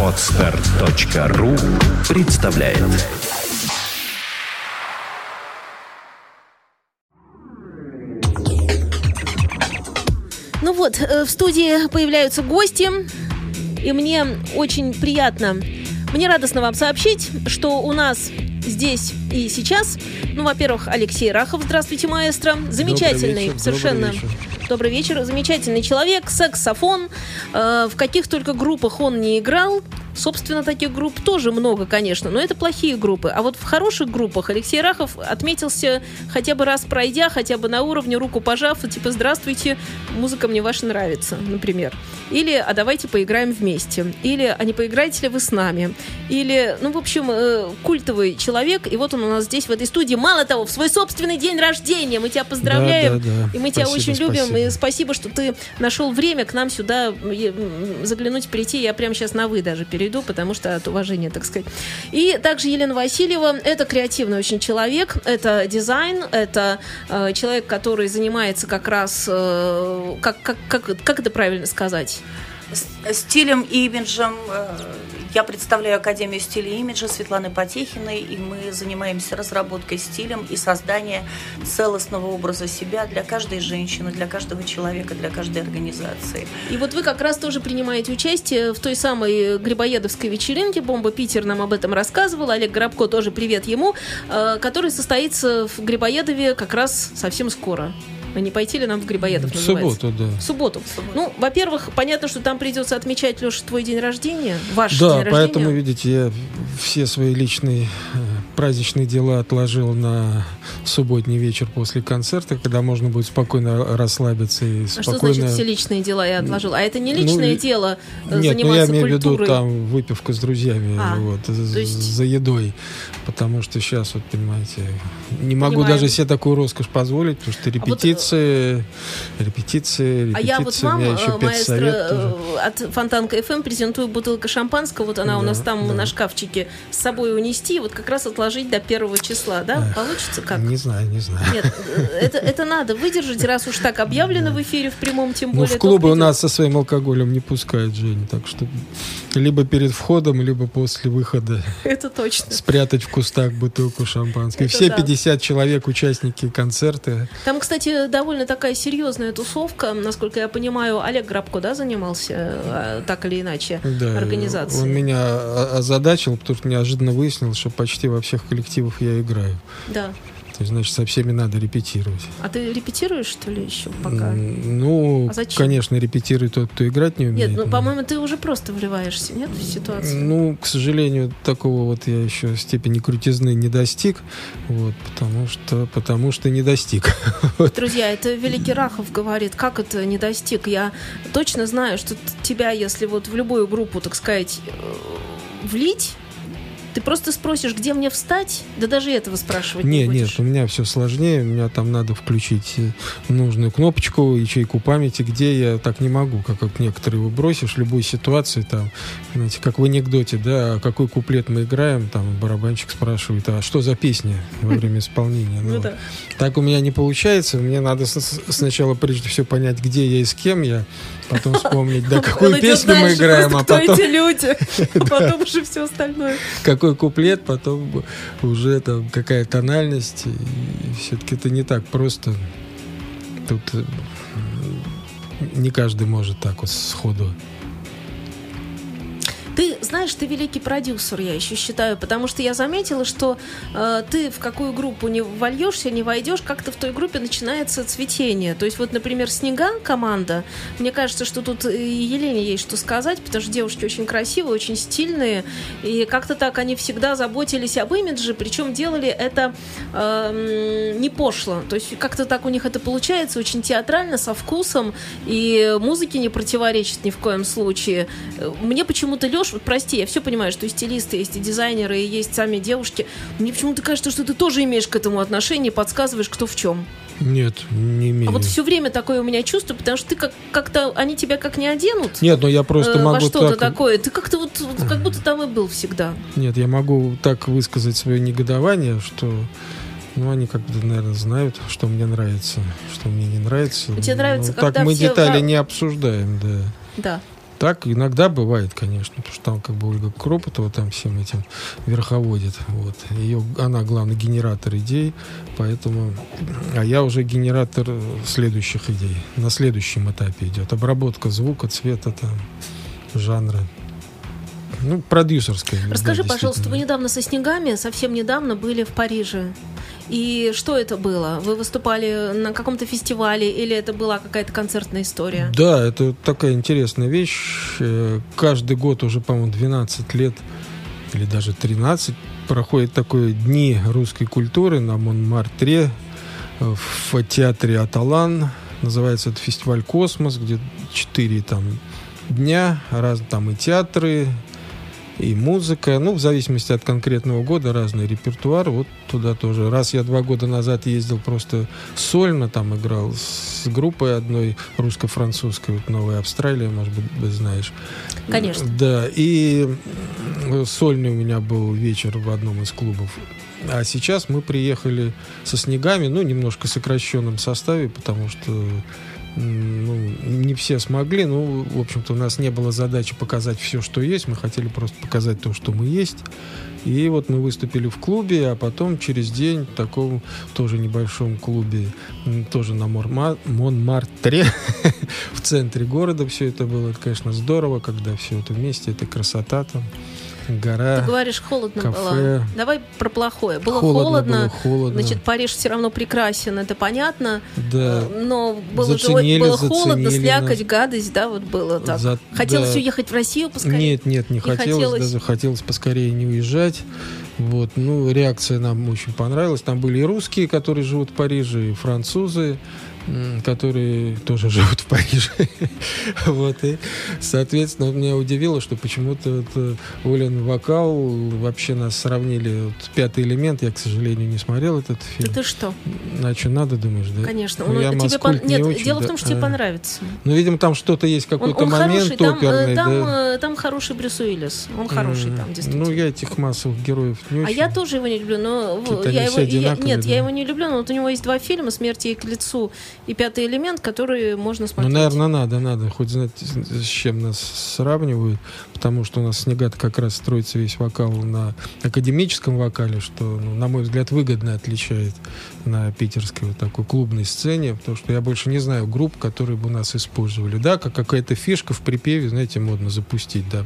Отстар.ру представляет. Ну вот, э, в студии появляются гости, и мне очень приятно, мне радостно вам сообщить, что у нас здесь и сейчас, ну, во-первых, Алексей Рахов, здравствуйте, маэстро, замечательный, вечер, совершенно... добрый вечер. Добрый вечер. Замечательный человек, саксофон. Э, в каких только группах он не играл. Собственно, таких групп тоже много, конечно, но это плохие группы. А вот в хороших группах Алексей Рахов отметился хотя бы раз пройдя, хотя бы на уровне, руку пожав, типа «Здравствуйте, музыка мне ваша нравится», например. Или «А давайте поиграем вместе». Или «А не поиграете ли вы с нами?» Или, ну, в общем, э, культовый человек, и вот он у нас здесь, в этой студии. Мало того, в свой собственный день рождения мы тебя поздравляем, Да, да, да. и мы тебя Спасибо, очень любим. И спасибо, что ты нашел время к нам сюда заглянуть, прийти. Я прямо сейчас на «вы» даже перейду, потому что от уважения, так сказать. И также Елена Васильева. Это креативный очень человек, это дизайн, это э, человек, который занимается как раз... э, как, как, как, как это правильно сказать? С- Стилем и имиджем э, я представляю Академию стиля и имиджа Светланы Потехиной, и мы занимаемся разработкой стилем и созданием целостного образа себя для каждой женщины, для каждого человека, для каждой организации. И вот вы как раз тоже принимаете участие в той самой Грибоедовской вечеринке. Бомба Питер нам об этом рассказывал. Олег Горобко тоже привет ему, э, который состоится в Грибоедове как раз совсем скоро. А не пойти ли нам в Грибоедов? В называется? субботу, да. В субботу. Ну, во-первых, понятно, что там придется отмечать, Леша, твой день рождения, ваш Да, день поэтому, рождения. видите, я все свои личные э, праздничные дела отложил на субботний вечер после концерта, когда можно будет спокойно расслабиться и А что спокойно... значит все личные дела я отложил? А это не личное Ну, дело э, Нет, ну заниматься я имею в виду там выпивка с друзьями, А, вот, есть- за едой. Потому что сейчас, вот понимаете, не могу Понимаем. даже себе такую роскошь позволить, потому что вот, э, репетиции, репетиции, репетиции. А я вот у вам, меня еще э, маэстро, э, от Фонтанка ФМ презентую бутылку шампанского. Вот она у Да, нас там да. на шкафчике с собой унести. Вот как раз отложить до первого числа, да? Получится как? Не знаю, не знаю. Нет, э, это, это надо выдержать, раз уж так объявлено в эфире в прямом, тем Ну, более. в то клубы у нас со своим алкоголем не пускают, Жень, так что либо перед входом, либо после выхода Это точно. спрятать в кустах бутылку шампанского. Это все да. 50 человек, участники концерта, Там, кстати, довольно такая серьезная тусовка, насколько я понимаю. Олег Грабко, да, занимался э, так или иначе Да, организацией? Он меня озадачил, потому что неожиданно выяснил, что почти во всех коллективах я играю. Да. То есть, значит, со всеми надо репетировать. А ты репетируешь, что ли, еще пока? Ну, А зачем? конечно, репетирует тот, кто играть не умеет. Нет, ну, по-моему, ты уже просто вливаешься, нет, в ситуацию? Ну, к сожалению, такого вот я еще степени крутизны не достиг, вот, потому что, потому что не достиг. Друзья, это Великий Рахов говорит, как это не достиг. Я точно знаю, что тебя, если вот в любую группу, так сказать, э, влить, ты просто спросишь, где мне встать, да даже этого спрашивать не, Нет, нет, будешь. у меня все сложнее. У меня там надо включить э, нужную кнопочку, ячейку памяти, где я так не могу, как вот некоторые вы бросишь любой ситуации, там, знаете, как в анекдоте, да, какой куплет мы играем, там барабанщик спрашивает, а что за песня во время исполнения? Ну да. Так у меня не получается. Мне надо сначала прежде всего понять, где я и с кем я, потом вспомнить, да, какую песню мы играем, а потом эти люди, потом уже все остальное. какой куплет, потом уже там какая тональность. И все-таки это не так просто. Тут э, не каждый может так вот сходу. Ты знаешь, ты великий продюсер, я еще считаю, потому что я заметила, что э, ты в какую группу не вольешься, не войдешь, как-то в той группе начинается цветение. То есть вот, например, «Снега» команда, мне кажется, что тут и Елене есть что сказать, потому что девушки очень красивые, очень стильные, и как-то так они всегда заботились об имидже, причем делали это э, не пошло. То есть как-то так у них это получается, очень театрально, со вкусом, и музыке не противоречит ни в коем случае. Мне почему-то, Леш, вот прости, я все понимаю, что и стилисты, есть и дизайнеры, и есть сами девушки. Мне почему-то кажется, что ты тоже имеешь к этому отношение, подсказываешь, кто в чем. Нет, не имею. А вот все время такое у меня чувство, потому что ты как- как-то, они тебя как не оденут Нет, но я просто э, во могу что-то так... такое. Ты как-то вот, как будто там и был всегда. Нет, я могу так высказать свое негодование, что ну, они как бы, наверное, знают, что мне нравится, что мне не нравится. Тебе нравится, Ну, когда так мы все детали не обсуждаем, да. Да. Так иногда бывает, конечно, потому что там как бы Ольга Кропотова там всем этим верховодит. Вот. Ее, она главный генератор идей, поэтому... А я уже генератор следующих идей. На следующем этапе идет. Обработка звука, цвета, там, жанра. Ну, продюсерская. Расскажи, да, пожалуйста, вы недавно со снегами, совсем недавно были в Париже. И что это было? Вы выступали на каком-то фестивале или это была какая-то концертная история? Да, это такая интересная вещь. Э, каждый год уже, по-моему, 12 лет или даже 13 проходят такое дни русской культуры на Монмартре э, в театре Аталант. Называется это фестиваль «Космос», где четыре там дня, раз там и театры, и музыка. Ну, в зависимости от конкретного года разный репертуар. Вот туда тоже. Раз я два года назад ездил просто сольно, там играл с группой одной русско-французской, вот Новая Австралия, может быть, знаешь. Конечно. Да, и сольный у меня был вечер в одном из клубов. А сейчас мы приехали со снегами, ну, немножко сокращенном составе, потому что не все смогли. Ну, в общем-то, у нас не было задачи показать все, что есть. Мы хотели просто показать то, что мы есть. И вот мы выступили в клубе, а потом через день в таком тоже небольшом клубе, тоже на Монмартре, в центре города все это было. Это, конечно, здорово, когда все это вместе, это красота там гора. Ты говоришь, холодно кафе. было. Давай про плохое. Было холодно. холодно. Было холодно. Значит, Париж все равно прекрасен, это понятно. Да. Но было, Заценили, же, было холодно, слякоть, гадость, да, вот было так. За- Хотелось да. уехать в Россию поскорее. Нет, нет, не, Не хотелось, хотелось. даже хотелось поскорее не уезжать. Вот, ну, реакция нам очень понравилась. Там были и русские, которые живут в Париже, и французы, которые тоже живут в Париже. Вот, и, соответственно, меня удивило, что почему-то это Олен вокал вообще нас сравнили. Вот, пятый элемент, я, к сожалению, не смотрел этот фильм. ты что? А что, надо, думаешь, да? Конечно. Ну, Он- я тебе пон- не Нет, очень, дело в да. том, что тебе А. понравится. Ну, видимо, там что-то есть, какой-то момент хороший, там, э, оперный, там, да. э, там хороший Брюс Уиллис. Он хороший М, там, действительно. Ну, я этих массовых героев не А очень. я тоже его не люблю, но в- я его, я- нет, да. я его не люблю, но вот у него есть два фильма «Смерть ей к лицу» и «Пятый элемент», которые можно Ну, смотреть. наверное, надо, надо. Хоть знать, с чем нас сравнивают. Потому что у нас снега как раз строится весь вокал на академическом вокале, что, ну, на мой взгляд, выгодно отличает на питерской вот такой клубной сцене. Потому что я больше не знаю групп, которые бы нас использовали. Да, как какая-то фишка в припеве, знаете, модно запустить, да.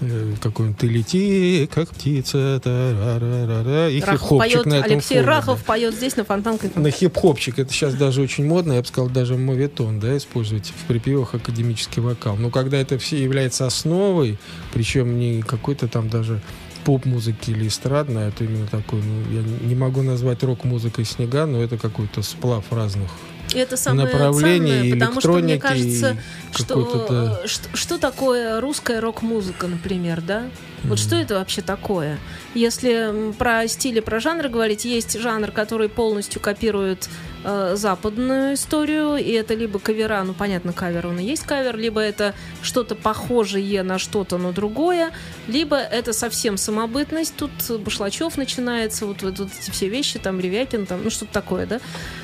Э, Какой-нибудь «Ты лети, как птица», та-ра-ра-ра-ра, и Рахов хип-хопчик поет, на этом Алексей фоне, да. Рахов поет здесь на Фонтанке. На хип-хопчик. Это сейчас даже очень модно. Я бы сказал, даже моветон, да, использовать в припевах академический вокал. Но когда это все является основой, причем не какой-то там даже поп-музыки или эстрадной, а это именно такой, ну, я не могу назвать рок-музыкой снега, но это какой-то сплав разных И это самое направлений, ценное, потому что мне кажется, что, да. э, что, что такое русская рок-музыка, например, да? Вот что это вообще такое? Если про стили, про жанры говорить, есть жанр, который полностью копирует э, западную историю, и это либо кавера, ну понятно, кавер, он и есть кавер, либо это что-то похожее на что-то, но другое, либо это совсем самобытность, тут Башлачев начинается, вот, вот, вот эти все вещи, там Ревякин, там, ну что-то такое, да?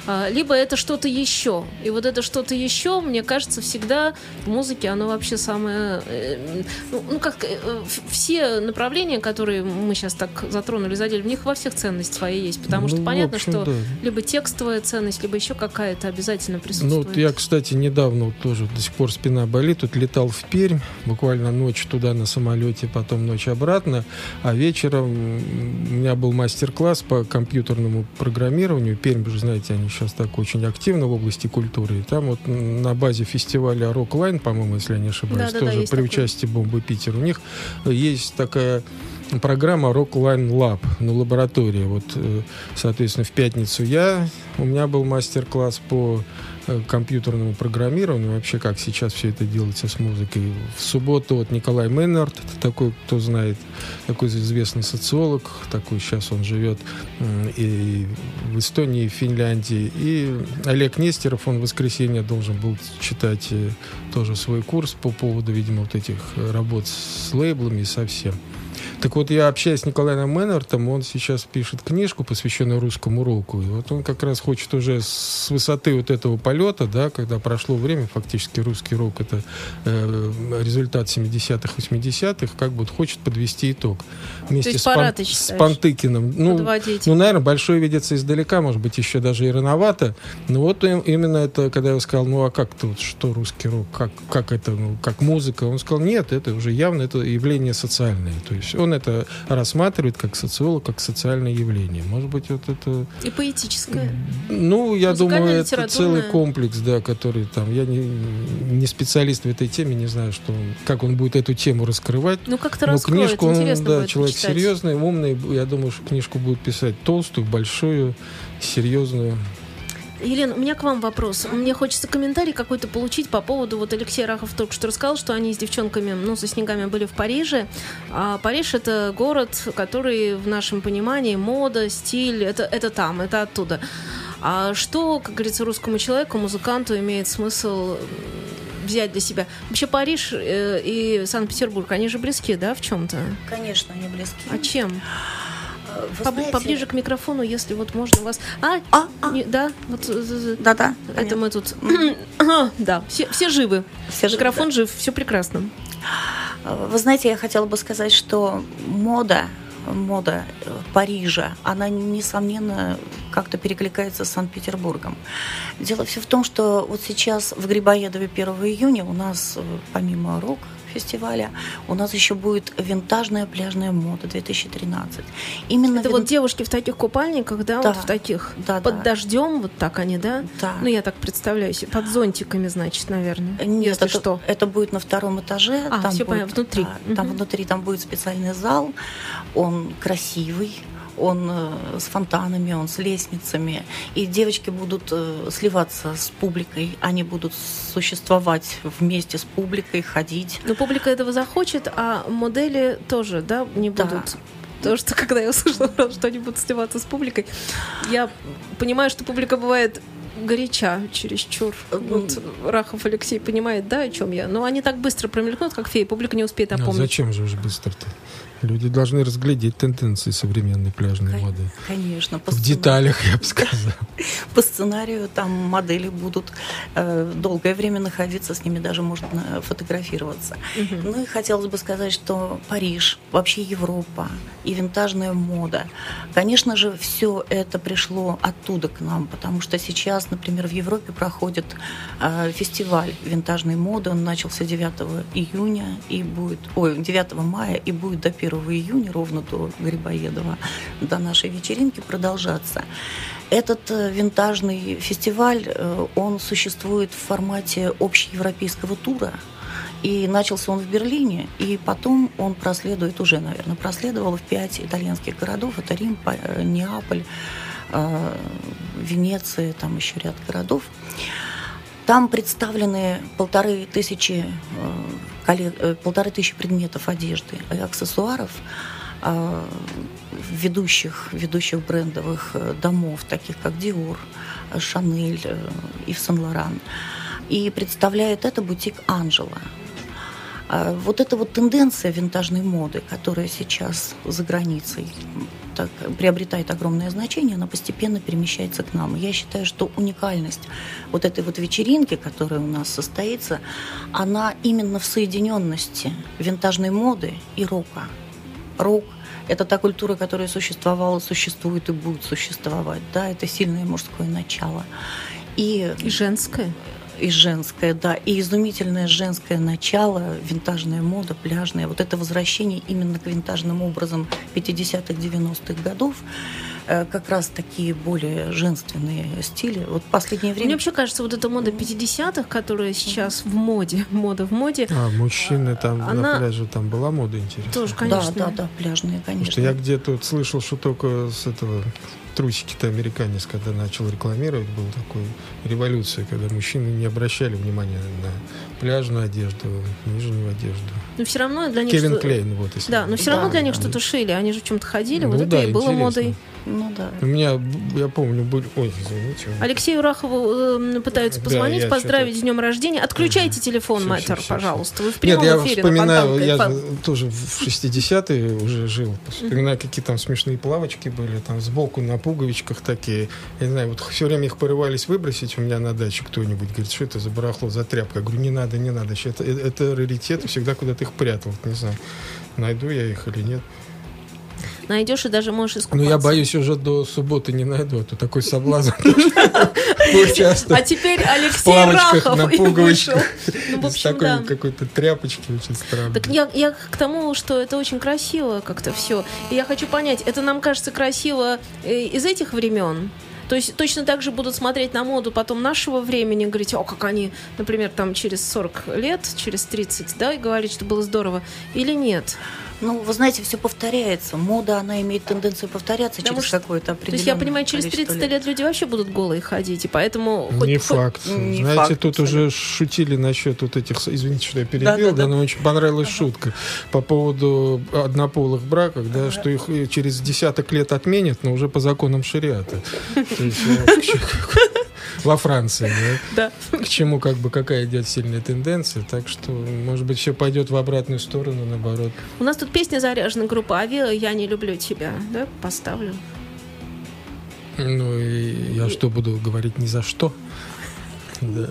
А, либо это что-то еще. И вот это что-то еще, мне кажется, всегда в музыке оно вообще самое... э, ну, ну, как э, в- направления, которые мы сейчас так затронули, задели, в них во всех ценность своя есть. Потому что Ну, в понятно, общем, что да. либо текстовая ценность, либо еще какая-то обязательно Ну, присутствует. вот я, кстати, недавно вот тоже до сих пор спина болит. Тут летал в Пермь, буквально ночь туда на самолете, потом ночь обратно. А вечером у меня был мастер-класс по компьютерному программированию. Пермь, вы же знаете, они сейчас так очень активны в области культуры. И там вот на базе фестиваля Rockline, по-моему, если я не ошибаюсь, Да-да-да, тоже есть при такой. участии Бомбы Питер, у них есть такая программа Rockline Lab, ну, лаборатория. Вот, э, соответственно, в пятницу я, у меня был мастер-класс по компьютерному программированию, вообще как сейчас все это делается с музыкой. В субботу вот Николай Мейнард, такой, кто знает, такой известный социолог, такой сейчас он живет и в Эстонии, и в Финляндии. И Олег Нестеров, он в воскресенье должен был читать э, тоже свой курс по поводу, видимо, вот этих э, работ с лейблами и со всем. Так вот, я общаюсь с Николаем Мэннертом, он сейчас пишет книжку, посвященную русскому року. И вот он как раз хочет уже с высоты вот этого полета, да, когда прошло время, фактически русский рок это э, результат 70-х, 80-х, как бы вот хочет подвести итог. Вместе с, Пан- пора, ты с? Пантыкиным. Ну, Подводить. ну, наверное, большой видится издалека, может быть, еще даже и рановато. Но вот им- именно это, когда я сказал, ну а как тут, что русский рок, как, как это, ну, как музыка, он сказал, нет, это уже явно это явление социальное. То есть он это рассматривает как социолог, как социальное явление. Может быть, вот это... И поэтическое. Ну, я думаю, это целый комплекс, да, который там... Я не, не специалист в этой теме, не знаю, что он- как он будет эту тему раскрывать. Ну, как-то Но раскроет, книжку он, интересно да, человек почитать. серьезный, умный. Я думаю, что книжку будет писать толстую, большую, серьезную. Елена, у меня к вам вопрос. Мне хочется комментарий какой-то получить по поводу, вот Алексей Рахов только что рассказал, что они с девчонками, ну, со снегами были в Париже. А Париж это город, который в нашем понимании мода, стиль, это, это там, это оттуда. А что, как говорится, русскому человеку, музыканту имеет смысл взять для себя? Вообще Париж э, и Санкт-Петербург, они же близки, да, в чем-то? Конечно, они близки. А чем? Знаете- Поближе к микрофону, если вот можно вас... А, А, а. не- да, вот... э, Да-да. это понятно. мы тут... да, все, все живы. Все живы, Микрофон жив, все прекрасно. Вы знаете, я хотела бы сказать, что мода, мода э, Парижа, она, несомненно, как-то перекликается с Санкт-Петербургом. Дело все в том, что вот сейчас в Грибоедове 1 июня у нас, э, помимо рок фестиваля, у нас еще будет винтажная пляжная мода 2013. Именно Это вин- вот девушки в таких купальниках, да, Да. вот в таких, Да, под да. дождем, вот так они, да? Да. Ну, я так представляю себе, под зонтиками, значит, наверное, Нет, если это, что. это будет на втором этаже. А, всё будет- понятно, внутри. да, там внутри там будет специальный зал. Он красивый, он э, с фонтанами, он с лестницами. И девочки будут э, сливаться с публикой. Они будут существовать вместе с публикой, ходить. Но публика этого захочет, а модели тоже, да, не Да. будут. Потому что, когда я услышала, что они будут сливаться с публикой, я понимаю, что публика бывает горяча чересчур. Вот Рахов Алексей понимает, да, о чем я. Но они так быстро промелькнут, как феи, публика не успеет опомнить. зачем же уж быстро-то? Люди должны разглядеть тенденции современной пляжной Кон- моды. Конечно, по В сценарию- деталях, я бы сказал. По сценарию там модели будут долгое время находиться, с ними даже можно фотографироваться. Мгм. Ну и хотелось бы сказать, что Париж, вообще Европа и винтажная мода, конечно же, все это пришло оттуда к нам, потому что сейчас, например, в Европе проходит э, фестиваль винтажной моды, он начался 9 июня и будет, ой, 9 мая и будет до 1 июня, ровно до Грибоедова, до нашей вечеринки продолжаться. Этот э, винтажный фестиваль, э, он существует в формате общеевропейского тура. И начался он в Берлине, и потом он проследует уже, наверное, проследовал в пять итальянских городов. Это Рим, э, Неаполь, Венеция, там еще ряд городов. Там представлены полторы тысячи, полторы тысячи предметов одежды и аксессуаров ведущих, ведущих брендовых э, домов, таких как Dior, э, э, Ив Сен-Лоран. И представляет это бутик Анжела. А Вот эта вот тенденция винтажной моды, которая сейчас за границей так, приобретает огромное значение, она постепенно перемещается к нам. Я считаю, что уникальность вот этой вот вечеринки, которая у нас состоится, она именно в соединенности винтажной моды и рока. Рок – это та культура, которая существовала, существует и будет существовать. Да, это сильное мужское начало. И И женское. и женское, да, и изумительное женское начало, винтажная мода, пляжная, вот это возвращение именно к винтажным образом 50-х, 90-х годов, как раз такие более женственные стили. Вот последнее Мне время... вообще кажется, вот эта мода 50-х, которая сейчас в моде, мода в моде, А, мужчины там на Она- пляже, там была мода интересная. тоже, конечно. Да, да, да, пляжные, Потому конечно. что я где-то вот слышал, что только с этого трусики-то американец, когда начал рекламировать, был такой революция, когда мужчины не обращали внимания на пляжную одежду, нижнюю одежду. Но все равно для них... Кевин что- Клейн, вот. Если Да, но все равно Да, для них да. что-то шили. Они же в чем-то ходили. Ну вот да, это и было интересно. модой. Ну да. У меня, я помню, были... Ой, извините. Алексею Рахову э, пытаются Да, позвонить, поздравить с днем рождения. Отключайте телефон, мэтр, всё, пожалуйста. Вы в Нет, я эфире на вспоминаю, я же тоже в 60-е уже жил. Вспоминаю, какие там смешные плавочки были, там сбоку на пуговичках такие. Я не знаю, вот все время их порывались выбросить у меня на даче кто-нибудь. Говорит, что это за барахло, за тряпка? Я говорю, не надо, не надо. Щас Это, это раритет, всегда куда-то их прятал. Не знаю, найду я их или нет. Найдешь и даже можешь искупаться. Ну, я боюсь, уже до субботы не найду, а то такой соблазн. А теперь Алексей Рахов вышел. Ну, С общем, такой какой-то тряпочки очень странной. Так я, я к тому, что это очень красиво как-то все. И я хочу понять, это нам кажется красиво э, из этих времен? То есть точно так же будут смотреть на моду потом нашего времени, говорить, о, как они, например, там через 40 лет, через 30, да, и говорить, что было здорово, или нет? Ну, вы знаете, все повторяется. Мода, она имеет тенденцию повторяться Потому через что- какое-то То определенное есть я понимаю, через количество 30 лет люди вообще будут голые ходить, и поэтому... хоть- не хоть- факт. не Знаете, факт, тут уже шутили насчет вот этих... Извините, что я перебил, Да-да-да. да, но мне очень понравилась шутка по поводу однополых браков, да, что их э, через десяток лет отменят, но уже по законам шариата. Во Франции, да, Да. к чему как бы какая идет сильная тенденция, так что, может быть, все пойдет в обратную сторону, наоборот. У нас тут песня заряжена, группа Авиа «Я не люблю тебя». Да, поставлю. Ну и я что буду говорить ни за что? Да.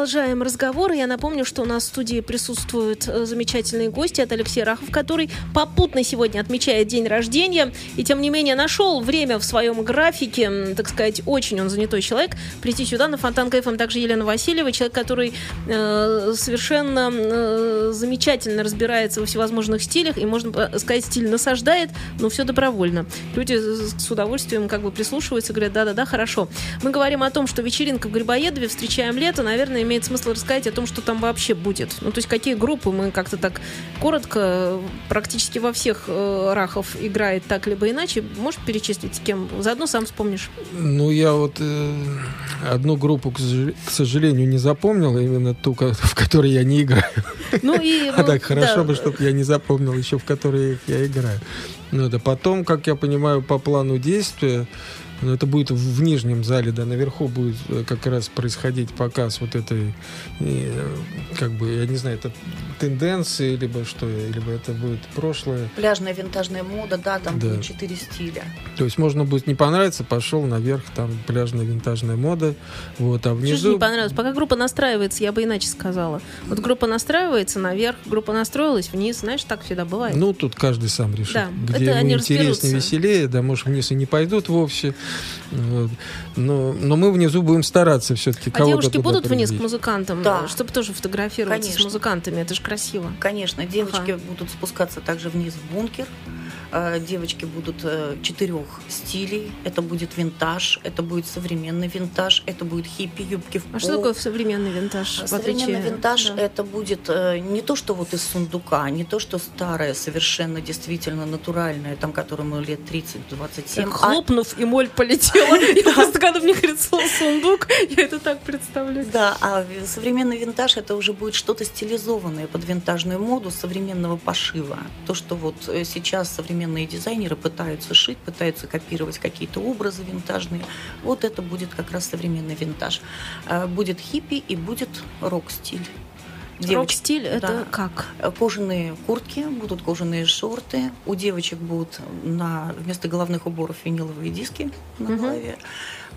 Продолжаем разговор. Я напомню, что у нас в студии присутствуют э, замечательные гости. Это Алексей Рахов, который попутно сегодня отмечает день рождения. И, тем не менее, нашел время в своем графике, так сказать, очень он занятой человек, прийти сюда на Фонтан КФМ. Также Елена Васильева, человек, который э, совершенно э, замечательно разбирается во всевозможных стилях. И, можно сказать, стиль насаждает, но все добровольно. Люди с удовольствием как бы прислушиваются, говорят, да-да-да, хорошо. Мы говорим о том, что вечеринка в Грибоедове, встречаем лето, наверное, имеет смысл рассказать о том, что там вообще будет. Ну, то есть какие группы мы как-то так коротко, практически во всех э, рахов играет так либо иначе. Можешь перечислить с кем? Заодно сам вспомнишь. Ну, я вот э, одну группу, к сожалению, не запомнил, именно ту, в которой я не играю. Ну и... А так, хорошо бы, чтобы я не запомнил еще, в которой я играю. Ну, да потом, как я понимаю, по плану действия, но это будет в нижнем зале, да, наверху будет э, как раз происходить показ вот этой, э, как бы, я не знаю, это тенденции, либо что, либо это будет прошлое. Пляжная винтажная мода, да, там да. будет четыре стиля. То есть можно будет не понравиться, пошел наверх, там пляжная винтажная мода, вот, а внизу... Что не понравилось? Пока группа настраивается, я бы иначе сказала. Вот группа настраивается наверх, группа настроилась вниз, знаешь, так всегда бывает. Ну, тут каждый сам решит. Да, где это ему интереснее, веселее, да, может, вниз и не пойдут вовсе, но, но мы внизу будем стараться все-таки. А девушки будут привлечь. вниз к музыкантам, да. чтобы тоже фотографироваться Конечно. с музыкантами? Это же красиво. Конечно, девочки ага. будут спускаться также вниз в бункер. Э, девочки будут э, четырех стилей. Это будет винтаж, это будет современный винтаж, это будет хиппи, юбки в пол. А что такое современный винтаж? Современный отличие... винтаж да. это будет э, не то, что вот из сундука, не то, что старое, совершенно действительно натуральное, там, которому лет 30-27. А... Хлопнув, и моль полетела. И просто когда мне говорит сундук, я это так представляю. Да, а современный винтаж это уже будет что-то стилизованное под винтажную моду современного пошива. То, что вот сейчас современный современные дизайнеры пытаются шить, пытаются копировать какие-то образы винтажные. Вот это будет как раз современный винтаж. А, будет хиппи и будет рок-стиль. Рок-стиль это да. как? Кожаные куртки, будут кожаные шорты. У девочек будут на вместо головных уборов виниловые диски на угу. голове.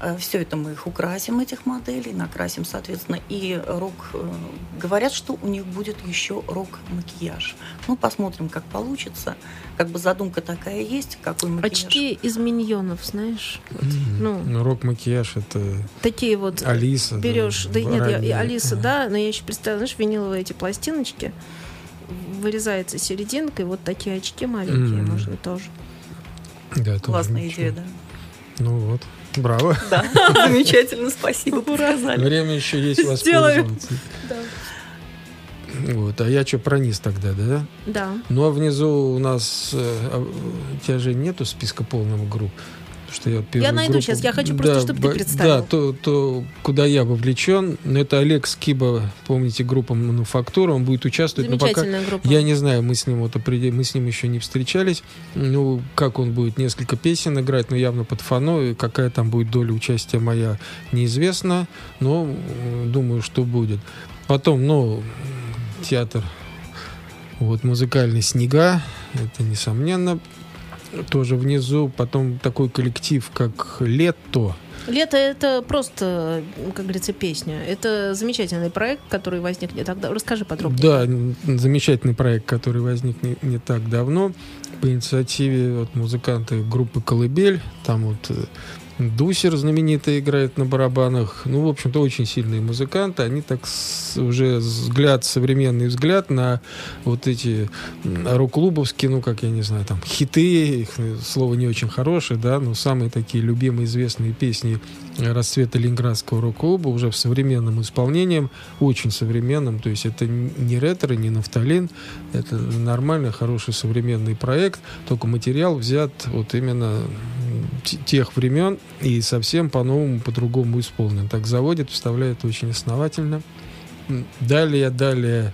Э, Все это мы их украсим, этих моделей, накрасим, соответственно. И рок... Э, говорят, что у них будет еще рок-макияж. Ну, посмотрим, как получится. Как бы задумка такая есть, какой макияж. Очки из миньонов, знаешь? Вот, ну, ну рок-макияж это... Такие вот... Алиса. Берешь... Да, да нет, я, Алиса, да, но я еще представляю, знаешь, виниловые эти пластиночки, вырезается серединка, и вот такие очки маленькие mm-hmm. можно тоже. Да, Классная идея, да. Ну вот. Браво. Да, замечательно, спасибо. Время еще есть воспользоваться. Да. Вот, а я что, про низ тогда, да? Да. Ну, а внизу у нас... Э, а, у тебя же нету списка полного групп? Что я Я найду группу, сейчас, я хочу просто, да, чтобы ты представил. Да, то, то, куда я вовлечен, это Олег Скиба, помните, группа «Мануфактура», он будет участвовать. но пока, группа. Я не знаю, мы с ним вот мы с ним еще не встречались, ну, как он будет несколько песен играть, но явно под фано, и какая там будет доля участия моя, неизвестно, но думаю, что будет. Потом, ну, театр вот музыкальный «Снега», это несомненно тоже внизу. Потом такой коллектив, как «Лето». Лето это просто, как говорится, песня. Это замечательный проект, который возник не так давно. Расскажи подробнее. Да, замечательный проект, который возник не, не так давно по инициативе вот, музыканты группы «Колыбель». Там вот э, Дусер знаменитый играет на барабанах. Ну, в общем-то, очень сильные музыканты. Они так с, уже взгляд, современный взгляд на вот эти рок-клубовские, ну, как я не знаю, там, хиты, их э, слово не очень хорошее, да, но самые такие любимые известные песни расцвета Ленинградского рок-клуба уже в современном исполнении, очень современном, то есть это не ретро, не нафталин, это нормальный, хороший современный проект, только материал взят вот именно тех времен и совсем по-новому, по-другому исполнен. Так заводит, вставляет очень основательно. Далее, далее,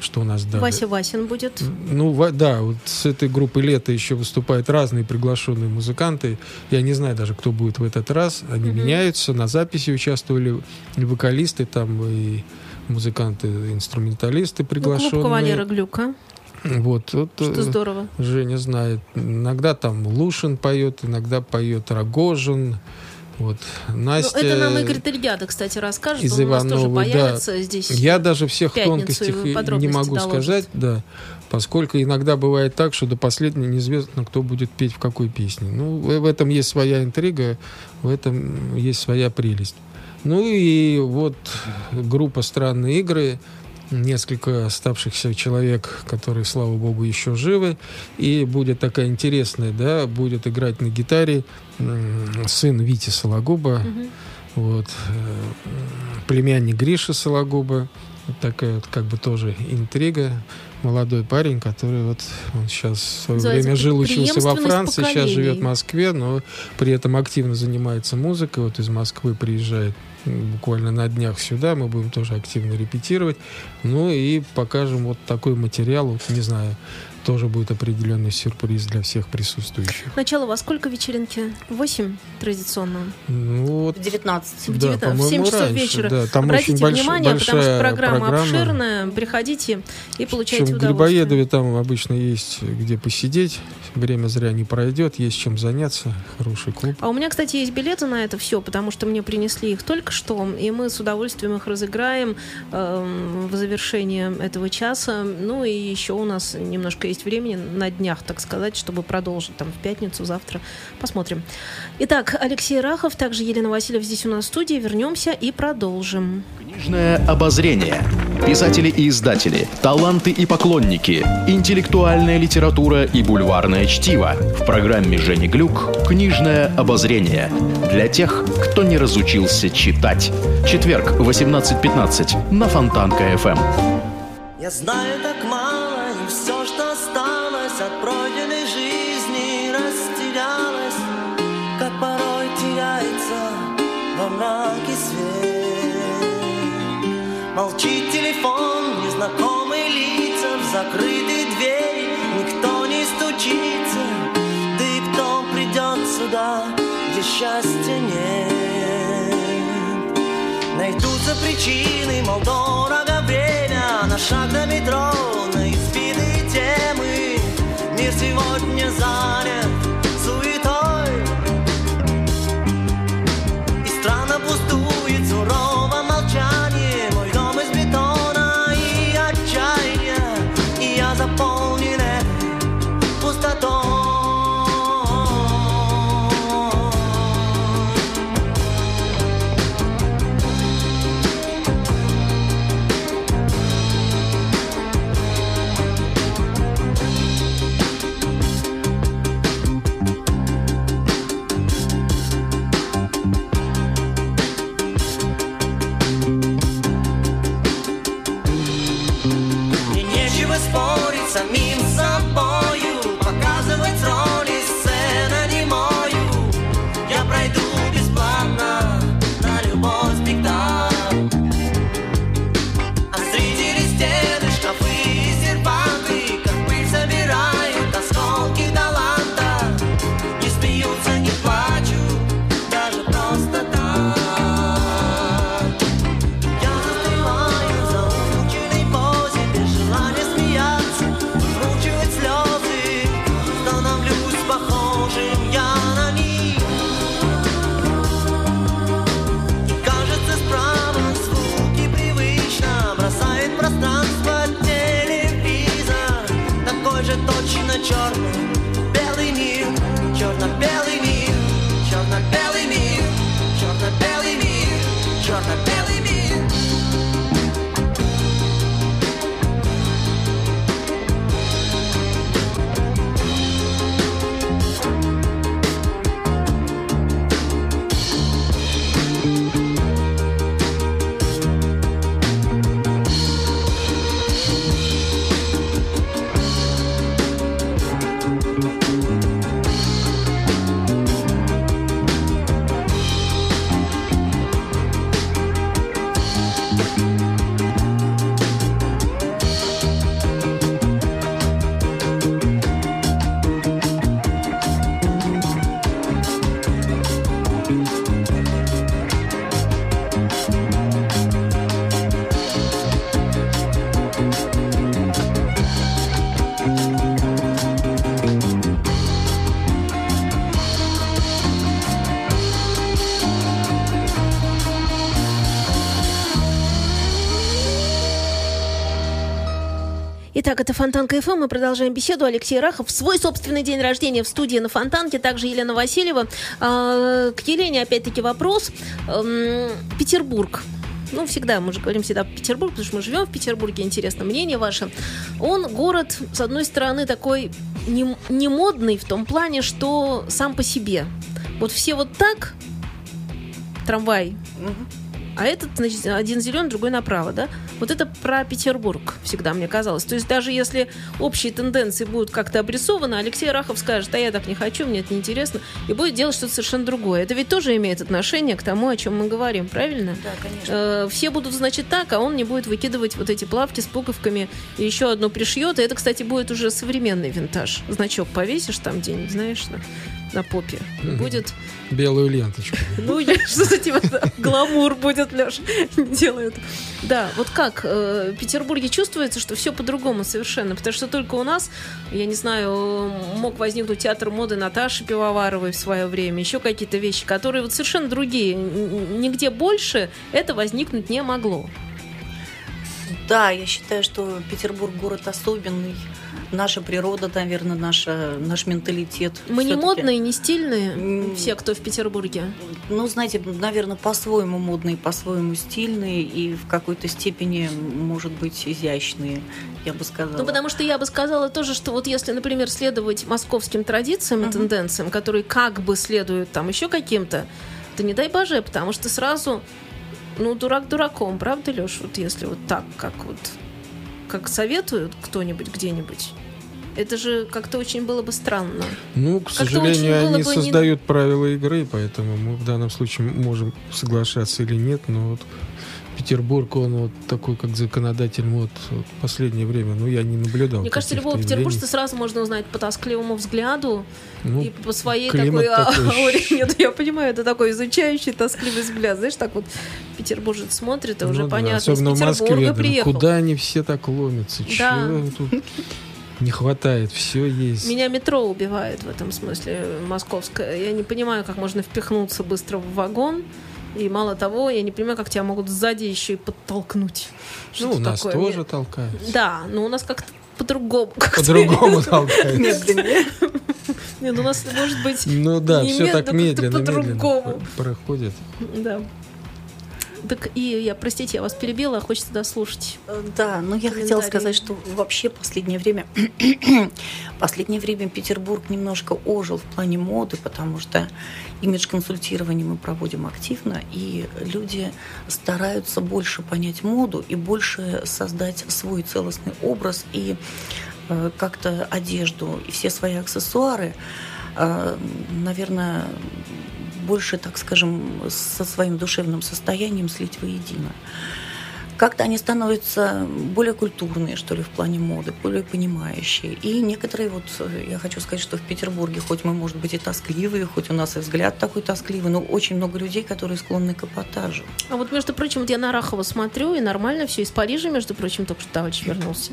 что у нас далее? Вася Васин будет. Ну, да, вот с этой группы «Лето» еще выступают разные приглашенные музыканты. Я не знаю даже, кто будет в этот раз. Они mm-hmm. меняются. На записи участвовали и вокалисты там, и музыканты-инструменталисты приглашенные. Ну, клуб кавалера Глюка. Вот, вот, Что э, здорово. Женя знает. Иногда там Лушин поет, иногда поет Рогожин. Вот Настя... Ну, это нам Игорь Тельгяда, кстати, расскажет. Из Он у нас Ивановой, тоже появится да. здесь. Я даже всех тонкостей не могу доложит. сказать, да. Поскольку иногда бывает так, что до последнего неизвестно, кто будет петь в какой песне. Ну, в этом есть своя интрига, в этом есть своя прелесть. Ну и вот группа «Странные игры», несколько оставшихся человек, которые, слава богу, еще живы. И будет такая интересная, да, будет играть на гитаре сын Вити Сологуба, Мгм. вот, э, племянник Гриша Сологуба. Такая вот как бы тоже интрига. Молодой парень, который вот он сейчас в свое Называется время жил, учился во Франции, сейчас поколений. живет в Москве, но при этом активно занимается музыкой. Вот из Москвы приезжает буквально на днях сюда. Мы будем тоже активно репетировать. Ну и покажем вот такой материал. Вот не знаю, тоже будет определенный сюрприз для всех присутствующих. Начало во сколько вечеринки? Восемь традиционно. Ну вот В 19. В Да, 19, в по-моему, 7 часов раньше, вечера. да. Там Обратите очень больш- внимание, потому что программа, программа. обширная. Приходите и получайте Причем в удовольствие. Грибоедове там обычно есть где посидеть. Время зря не пройдет, есть чем заняться. Хороший клуб. А у меня, кстати, есть билеты на это все, потому что мне принесли их только что, и мы с удовольствием их разыграем эм, в завершение этого часа. Ну и еще у нас немножко есть времени на днях, так сказать, чтобы продолжить там в пятницу, завтра. Посмотрим. Итак, Алексей Рахов, также Елена Васильев здесь у нас в студии. Вернемся и продолжим. Книжное обозрение. Писатели и издатели, таланты и поклонники, интеллектуальная литература и бульварное чтиво. В программе Жени Глюк «Книжное обозрение». Для тех, кто не разучился читать. Четверг, 18.15 на Фонтанка Эм. ФМ. Я знаю так мало, Молчит телефон, незнакомые лица, в закрытые двери никто не стучится, да и кто придет сюда, где счастья нет. Найдутся причины, мол, дорого время На шаг до метро, на избитые темы Мир сегодня занят Итак, это Фонтанка ФМ. Мы продолжаем беседу. Алексей Рахов в свой собственный день рождения в студии на Фонтанке. Также Елена Васильева. А, К Елене опять-таки вопрос. Эм, Петербург. Ну, всегда, мы же говорим всегда Петербург, потому что мы живем в Петербурге, интересно мнение ваше. Он город, с одной стороны, такой не, не модный в том плане, что сам по себе. Вот все вот так, трамвай, а этот, значит, один зеленый, другой направо, да? Вот это про Петербург всегда мне казалось. То есть даже если общие тенденции будут как-то обрисованы, Алексей Рахов скажет, а я так не хочу, мне это неинтересно, и будет делать что-то совершенно другое. Это ведь тоже имеет отношение к тому, о чем мы говорим, правильно? Да, конечно. Э, все будут, значит, так, а он не будет выкидывать вот эти плавки с пуговками и еще одну пришьет. И это, кстати, будет уже современный винтаж. Значок повесишь там где-нибудь, знаешь, на, попе. Будет Белую ленточку. ну, я что-то типа гламур будет, Леш, не делает. Да, вот как э, в Петербурге чувствуется, что все по-другому совершенно, потому что только у нас, я не знаю, мог возникнуть театр моды Наташи Пивоваровой в свое время, еще какие-то вещи, которые вот совершенно другие. Нигде больше это возникнуть не могло. Да, я считаю, что Петербург город особенный. Наша природа, наверное, наша, наш менталитет. Мы не модные, не стильные, все, кто в Петербурге. Ну, знаете, наверное, по-своему модные, по-своему стильные и в какой-то степени, может быть, изящные, я бы сказала. Ну, потому что я бы сказала тоже, что вот если, например, следовать московским традициям и Мгм. тенденциям, которые как бы следуют там еще каким-то, то не дай боже, потому что сразу, ну, дурак дураком, правда, Леш? Вот если вот так, как вот, как советуют кто-нибудь где-нибудь, это же как-то очень было бы странно. Ну, к сожалению, они бы не- создают правила игры, поэтому мы в данном случае можем соглашаться или нет, но вот Петербург, он вот такой, как законодатель вот, в последнее время, ну, я не наблюдал. Мне кажется, любого петербуржца сразу можно узнать по тоскливому взгляду Ну, и по своей климат такой ауре. Нет, я понимаю, это такой изучающий, тоскливый взгляд. Знаешь, так вот петербуржец смотрит, и уже ну да, понятно, Особенно из в Москве, Петербурга да, приехал. куда они все так ломятся? Да. Чего тут не хватает? Все есть. Меня метро убивает в этом смысле, московское. Я не понимаю, как можно впихнуться быстро в вагон. И мало того, я не понимаю, как тебя могут сзади еще и подтолкнуть. Ну, у нас такое? тоже Мне- толкают. Да, но у нас как-то по-другому. По-другому толкают. Медленнее. Нет, у нас может быть... Ну да, все так медленно, медленно проходит. Да. Так и я, простите, я вас перебила, хочется дослушать. Э, Да, но я хотела сказать, что вообще последнее время, последнее время Петербург немножко ожил в плане моды, потому что имидж-консультирование мы проводим активно, и люди стараются больше понять моду и больше создать свой целостный образ и э, как-то одежду и все свои аксессуары, э, наверное, больше, так скажем, со своим душевным состоянием слить воедино. Как-то они становятся более культурные, что ли, в плане моды, более понимающие. И некоторые, вот я хочу сказать, что в Петербурге, хоть мы, может быть, и тоскливые, хоть у нас и взгляд такой тоскливый, но очень много людей, которые склонны к эпатажу. А вот, между прочим, вот я на Рахова смотрю, и нормально все. Из Парижа, между прочим, только что товарищ вернулся.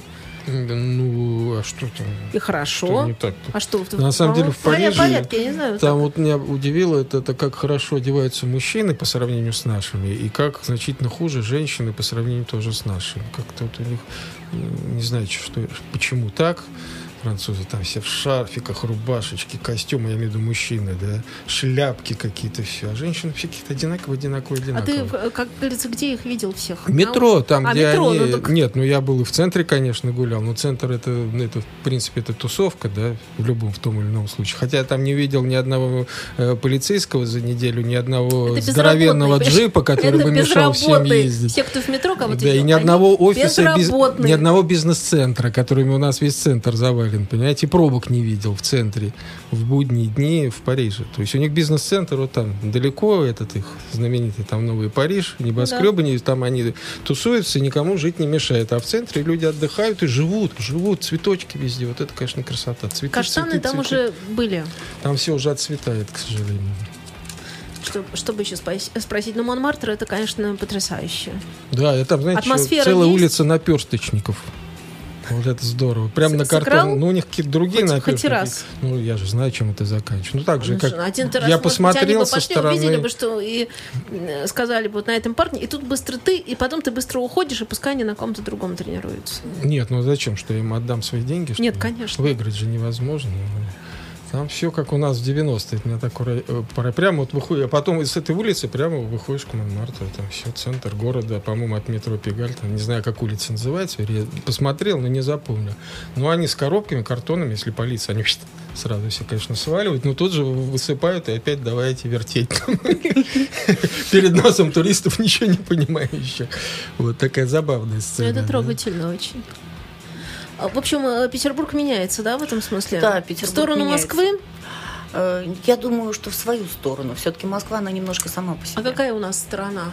Ну, а что там? И Что хорошо. не так-то? А что? На самом деле в Париже порядке, я не знаю. Там вот меня удивило это, это как хорошо одеваются мужчины по сравнению с нашими, и как значительно хуже женщины по сравнению тоже с нашими. Как-то вот у них, не знаю, что, почему так. Французы там все в шарфиках, рубашечки, костюмы, я имею в виду мужчины, да, шляпки какие-то, все. А женщины все какие-то одинаковые, одинаковые, А ты, одинаковые. как говорится, где их видел всех? Метро, там, А, где метро, они... ну так- Нет, ну я был и в центре, конечно, гулял, но центр это, это, в принципе, это тусовка, да, в любом, в том или ином случае. Хотя я там не видел ни одного э, полицейского за неделю, ни одного Это здоровенного джипа, который бы мешал всем ездить. Все, кто в метро кого-то Да, и видел, ни они одного офиса, без- ни одного бизнес-центра, которыми у нас весь центр завален, понимаете, и пробок не видел в центре в будние дни в Париже. То есть у них бизнес-центр вот там далеко, этот их знаменитый там Новый Париж, небоскребы, не- там они тусуются, и никому жить не мешает. А в центре люди отдыхают и живут, живут, цветочки везде. Вот это, конечно, красота. Цветы, Каштаны цветы, там цветы. уже были. Там все уже отцветает, к сожалению. Что, чтобы еще спросить? Ну, Монмартр это, конечно, потрясающе. Да, там, знаете, Атмосфера целая есть? улица наперсточников. Вот это здорово. Прям С- на картон. Ну, у них какие-то другие Хоть- хоть раз. Ну, я же знаю, чем это заканчивается. Ну, так же, Ну, как что, один-то раз, я посмотрел бы со пошли, стороны... увидели бы, что и э, сказали бы вот на этом парне, и тут быстро ты, и потом ты быстро уходишь, и пускай они на ком-то другом тренируются. Нет, ну зачем, что я им отдам свои деньги? Нет, конечно. Выиграть же невозможно. Там все как у нас в 90-е. Это меня так ура- э, Прямо вот выходит, а потом с этой улицы прямо выходишь к Монмарту. Там все, центр города, по-моему, от метро Пегаль. Там, не знаю, как улица называется. Я посмотрел, но не запомнил. Ну, они с коробками, картонами, если полиция, они сразу все, конечно, сваливают, но тут же высыпают и опять давайте вертеть. Перед носом туристов ничего не понимающих. Вот такая забавная Ну, сцена. это трогательно очень. А, В общем, э, Петербург меняется, да, в этом смысле? Да, В Петербург сторону меняется. Москвы? Э, Я думаю, что в свою сторону. Все-таки Москва, она немножко сама по себе. А какая у нас страна?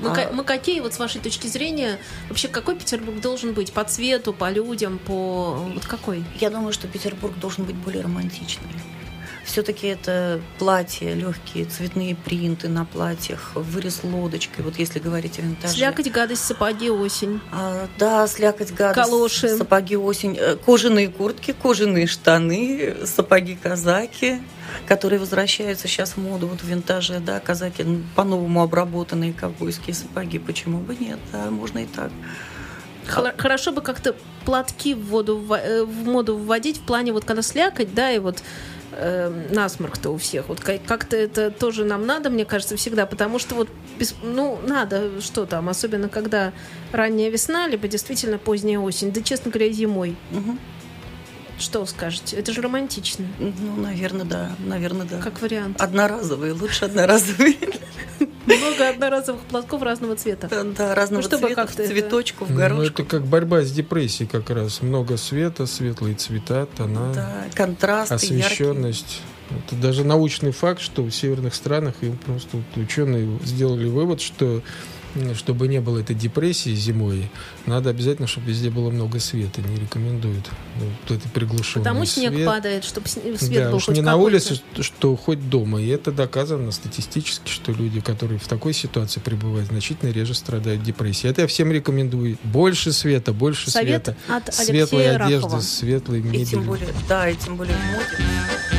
Мы, А- мы какие, вот с вашей точки зрения, вообще какой Петербург должен быть? По цвету, по людям, по... Вот какой? Я думаю, что Петербург должен быть более романтичным. Все-таки это платья, легкие цветные принты на платьях, вырез лодочкой, вот если говорить о винтаже. Слякоть, гадость, сапоги, осень. А, да, слякоть, гадость, Калоши. сапоги осень, э, кожаные куртки, кожаные штаны, сапоги казаки, которые возвращаются сейчас в моду вот в винтаже, да, казаки по-новому обработанные ковбойские сапоги, почему бы нет, да, можно и так. Хла- Хорошо бы как-то платки в воду э, в моду вводить в плане вот когда слякоть, да, и вот э, насморк-то у всех. Вот ка- как-то это тоже нам надо, мне кажется, всегда, потому что вот без- ну надо что там, особенно когда ранняя весна, либо действительно поздняя осень, да честно говоря зимой. Мгм. Что скажете? Это же романтично, Ну, наверное, да, наверное, да. как вариант. Одноразовые, лучше одноразовые. Много одноразовых платков разного цвета. Да, Да, разного Ну, чтобы цвета, как-то это- Ну, горошков. это как борьба с депрессией как раз. Много света, светлые цвета, тона, Да, контрасты, яркие. освещенность. Это даже научный факт, что в северных странах и просто вот ученые сделали вывод, что чтобы не было этой депрессии зимой, надо обязательно, чтобы везде было много света. Не рекомендуют вот это приглушенный Потому снег свет. падает, чтобы свет да, был уж хоть не на улице, что- хоть дома. И это доказано статистически, что люди, которые в такой ситуации пребывают, значительно реже страдают депрессией. Это я всем рекомендую. Больше света, больше Совет света. от Светлая Алексея одежда, Рахова. светлый И мебель. тем более, да, и тем более в моде.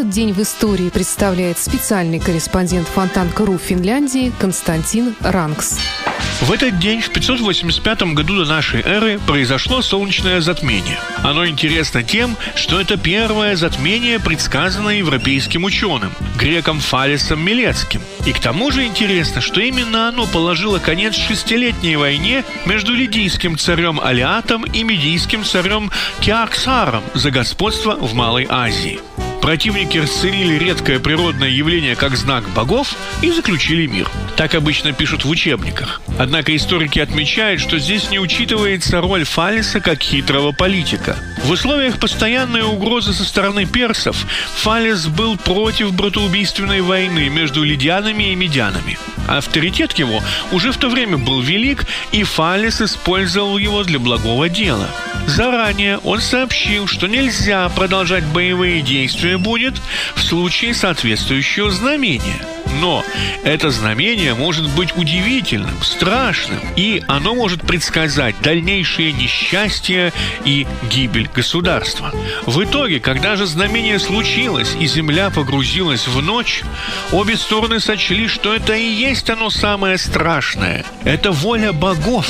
Этот день в истории представляет специальный корреспондент Фонтанка.ру Финляндии Константин Ранкс. В этот день, в 585 году до нашей эры, произошло солнечное затмение. Оно интересно тем, что это первое затмение, предсказанное европейским ученым, греком Фалесом Милецким. И к тому же интересно, что именно оно положило конец шестилетней войне между лидийским царем Алиатом и медийским царем Кеоксаром за господство в Малой Азии. Противники расценили редкое природное явление как знак богов и заключили мир. Так обычно пишут в учебниках. Однако историки отмечают, что здесь не учитывается роль Фалиса как хитрого политика. В условиях постоянной угрозы со стороны персов Фалис был против братоубийственной войны между лидианами и медянами. Авторитет его уже в то время был велик, и Фалис использовал его для благого дела. Заранее он сообщил, что нельзя продолжать боевые действия будет в случае соответствующего знамения. Но это знамение может быть удивительным, страшным, и оно может предсказать дальнейшее несчастье и гибель государства. В итоге, когда же знамение случилось и земля погрузилась в ночь, обе стороны сочли, что это и есть оно самое страшное. Это воля богов.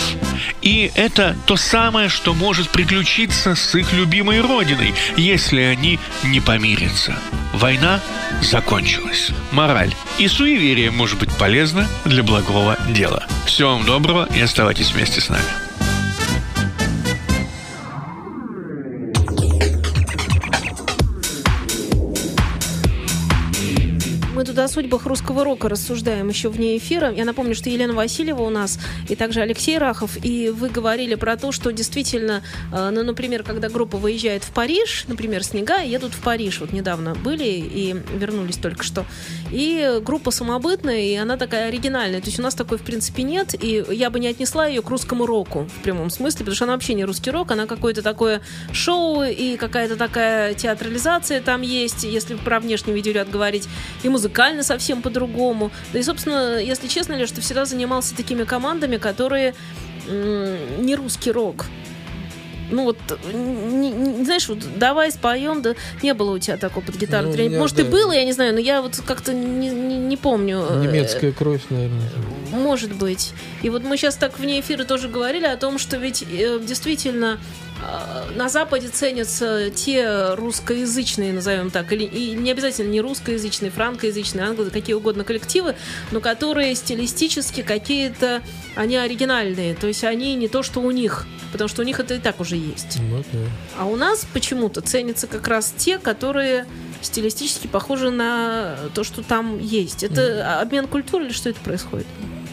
И это то самое, что может приключиться с их любимой родиной, если они не помирятся. Война закончилась. Мораль. И суеверие может быть полезно для благого дела. Всего вам доброго и оставайтесь вместе с нами. О судьбах русского рока рассуждаем еще вне эфира. Я напомню, что Елена Васильева у нас и также Алексей Рахов. И вы говорили про то, что действительно, э, ну, например, когда группа выезжает в Париж, например, снега, едут в Париж. Вот недавно были и вернулись только что. И группа самобытная, и она такая оригинальная. То есть у нас такой, в принципе, нет. И я бы не отнесла ее к русскому року в прямом смысле, потому что она вообще не русский рок, она какое-то такое шоу и какая-то такая театрализация там есть, если про внешний видеоряд говорить, и музыкально совсем по-другому. Да и, собственно, если честно, Леш, ты всегда занимался такими командами, которые не русский рок. Ну вот, не, не- знаешь, вот давай споем, да не было у тебя такого под гитару. Ну, тренинга. Может, и да. было, я не знаю, но я вот как-то не, не- не помню. э, Немецкая кровь, наверное. может быть. И вот мы сейчас так вне эфира тоже говорили о том, что ведь э, действительно на Западе ценятся те русскоязычные, назовем так, или и не обязательно не русскоязычные, франкоязычные, англо, какие угодно коллективы, но которые стилистически какие-то, они оригинальные, то есть они не то, что у них, потому что у них это и так уже есть. Вот, да. А у нас почему-то ценятся как раз те, которые стилистически похожи на то, что там есть. Это обмен культуры или что это происходит?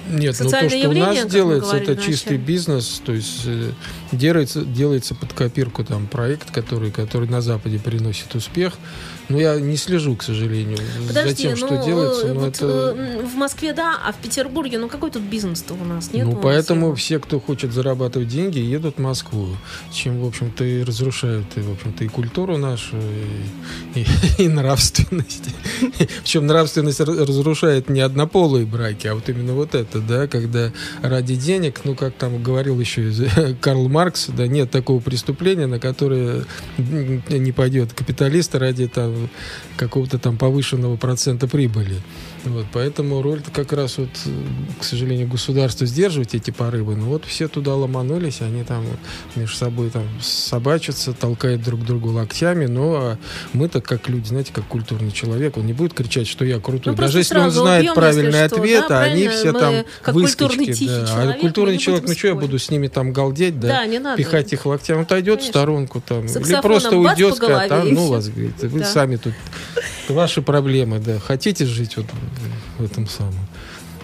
Нет, ну то, что у явление, нас как мы делается, это чистый бизнес, то есть э, делается, делается под копирку там проект, который, который на Западе приносит успех. Но я не слежу, к сожалению, за Подожди, тем, ну, что делается. э, Но вот, это... э, в Москве да, а в Петербурге, ну какой тут бизнес-то у нас? Нет ну, нас поэтому его? все, кто хочет зарабатывать деньги, едут в Москву, чем, в общем-то, и разрушают, и, в общем-то, и культуру нашу, и, и- и нравственность. Причем нравственность ра- разрушает не однополые браки, а вот именно вот это, да, когда ради денег, ну, как там говорил еще из- Карл Маркс, да, нет такого преступления, на которое не пойдет капиталист ради там какого-то там повышенного процента прибыли. Вот, поэтому роль как раз вот, э, к сожалению, государство сдерживать эти порывы. Но вот все туда ломанулись, они там между собой там собачатся, толкают друг другу локтями. Ну, а мы-то как люди, знаете, как культурный человек, он не будет кричать, что я крутой. Ну, Даже если он знает убьем, правильный если что, ответ, да, а они все там выскочки. да. человек, а культурный человек, ну что я буду с ними там галдеть, да? Да, не надо. Пихать их локтями, он отойдет в Конечно. сторонку там. Или просто уйдет, скажет, а ну вас, говорит, вы Да. сами тут, ваши проблемы, да. Хотите жить вот в этом самом,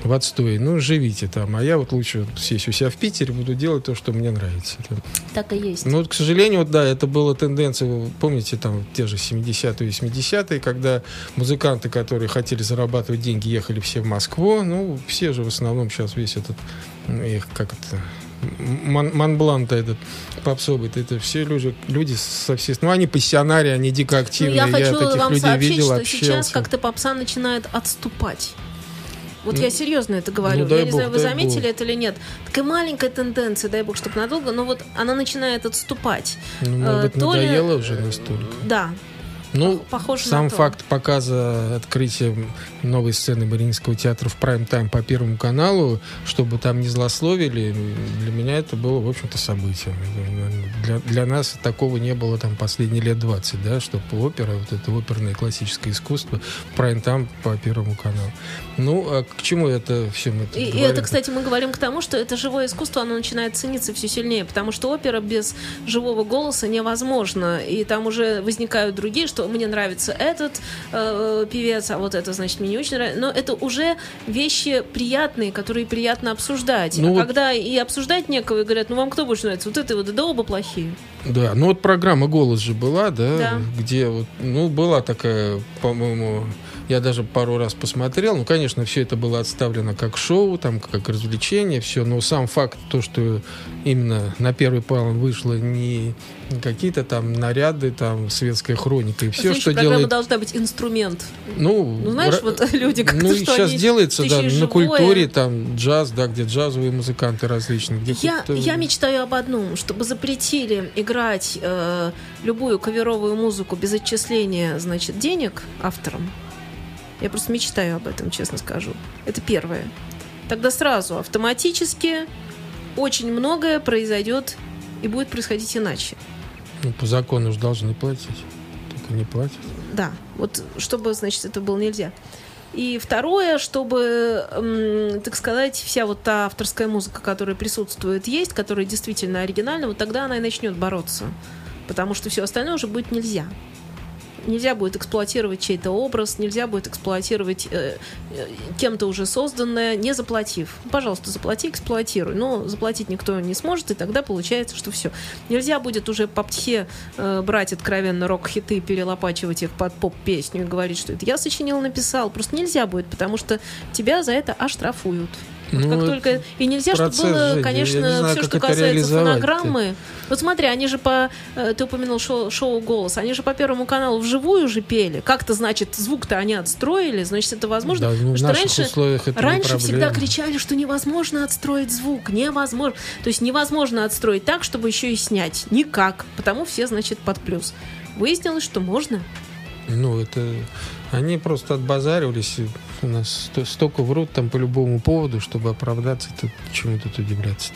в отстое, ну, живите там. А я вот лучше вот сесть у себя в Питере, буду делать то, что мне нравится. Да. Так и есть. Ну, вот, к сожалению, вот, да, это была тенденция, помните, там, те же 70-е, 80-е, когда музыканты, которые хотели зарабатывать деньги, ехали все в Москву, ну, все же в основном сейчас весь этот, ну, их, как это, Мон- Монблан-то этот попсовый, это все люди, люди со всей... Ну, они пассионарии, они дико Ну, активные. я хочу таких вам людей сообщить, видел, что общался. сейчас как-то попса начинает отступать. Вот Ну, я серьезно это говорю. ну, я не бог, знаю, вы заметили бог. это или нет. Такая маленькая тенденция, дай бог, чтобы надолго, но вот она начинает отступать. Ну, может Э, быть, то ли- надоело уже настолько. Да, Ну, похоже сам на то. факт показа открытия новой сцены Мариинского театра в прайм-тайм по Первому каналу, чтобы там не злословили, для меня это было, в общем-то, событием. Для, для нас такого не было там последние лет 20, да, чтобы опера, вот это оперное классическое искусство, прайм-тайм по Первому каналу. Ну, а к чему это все мы И, и это, кстати, мы говорим к тому, что это живое искусство, оно начинает цениться все сильнее, потому что опера без живого голоса невозможно. И там уже возникают другие, что мне нравится этот э, певец, а вот это, значит, мне не очень нравится. Но это уже вещи приятные, которые приятно обсуждать. Ну а вот- когда и обсуждать некого, и говорят, ну вам кто больше нравится? Вот это вот, да оба плохие. Да, ну вот программа «Голос» же была, да, Да. где вот, ну, была такая, по-моему, я даже пару раз посмотрел, ну, конечно, все это было отставлено как шоу, там, как развлечение, все, но сам факт, то, что именно на первый план вышло не какие-то там наряды, там, светская хроника и все, Следующая что программа делает... должна быть инструмент. Ну, Ну, знаешь, ра- вот люди как-то, ну, что сейчас они- делается, да, и на живое. культуре, там, джаз, да, где джазовые музыканты различные. Где Я, я мечтаю об одном, чтобы запретили играть э, любую каверовую музыку без отчисления, значит, денег авторам. Я просто мечтаю об этом, честно скажу. Это первое. Тогда сразу автоматически очень многое произойдет и будет происходить иначе. Ну, по закону же должны платить, только не платят. Да, вот чтобы, значит, это было нельзя. И второе, чтобы, так сказать, вся вот та авторская музыка, которая присутствует, есть, которая действительно оригинальна, вот тогда она и начнет бороться. Потому что все остальное уже будет нельзя. Нельзя будет эксплуатировать чей-то образ, нельзя будет эксплуатировать э, э, кем-то уже созданное, не заплатив. Пожалуйста, заплати, эксплуатируй. Но заплатить никто не сможет, и тогда получается, что все. Нельзя будет уже по птхе э, брать откровенно рок-хиты, перелопачивать их под поп-песню и говорить, что это я сочинил, написал. Просто нельзя будет, потому что тебя за это оштрафуют. Ну, как только и нельзя, чтобы было, жизни. Конечно, не знаю, все, что касается фонограммы. Вот смотри, они же по... э, Ты упомянул шоу, шоу «Голос». Они же по Первому каналу вживую же пели. Как-то, значит, звук-то они отстроили, значит, это возможно. Да, ну, что раньше, это раньше всегда кричали, что невозможно отстроить звук. Невозможно. То есть невозможно отстроить так, чтобы еще и снять. Никак. Потому все, значит, под плюс. Выяснилось, что можно. Ну, это... Они просто отбазаривались. У нас сто- столько врут там по любому поводу, чтобы оправдаться. Это чему тут удивляться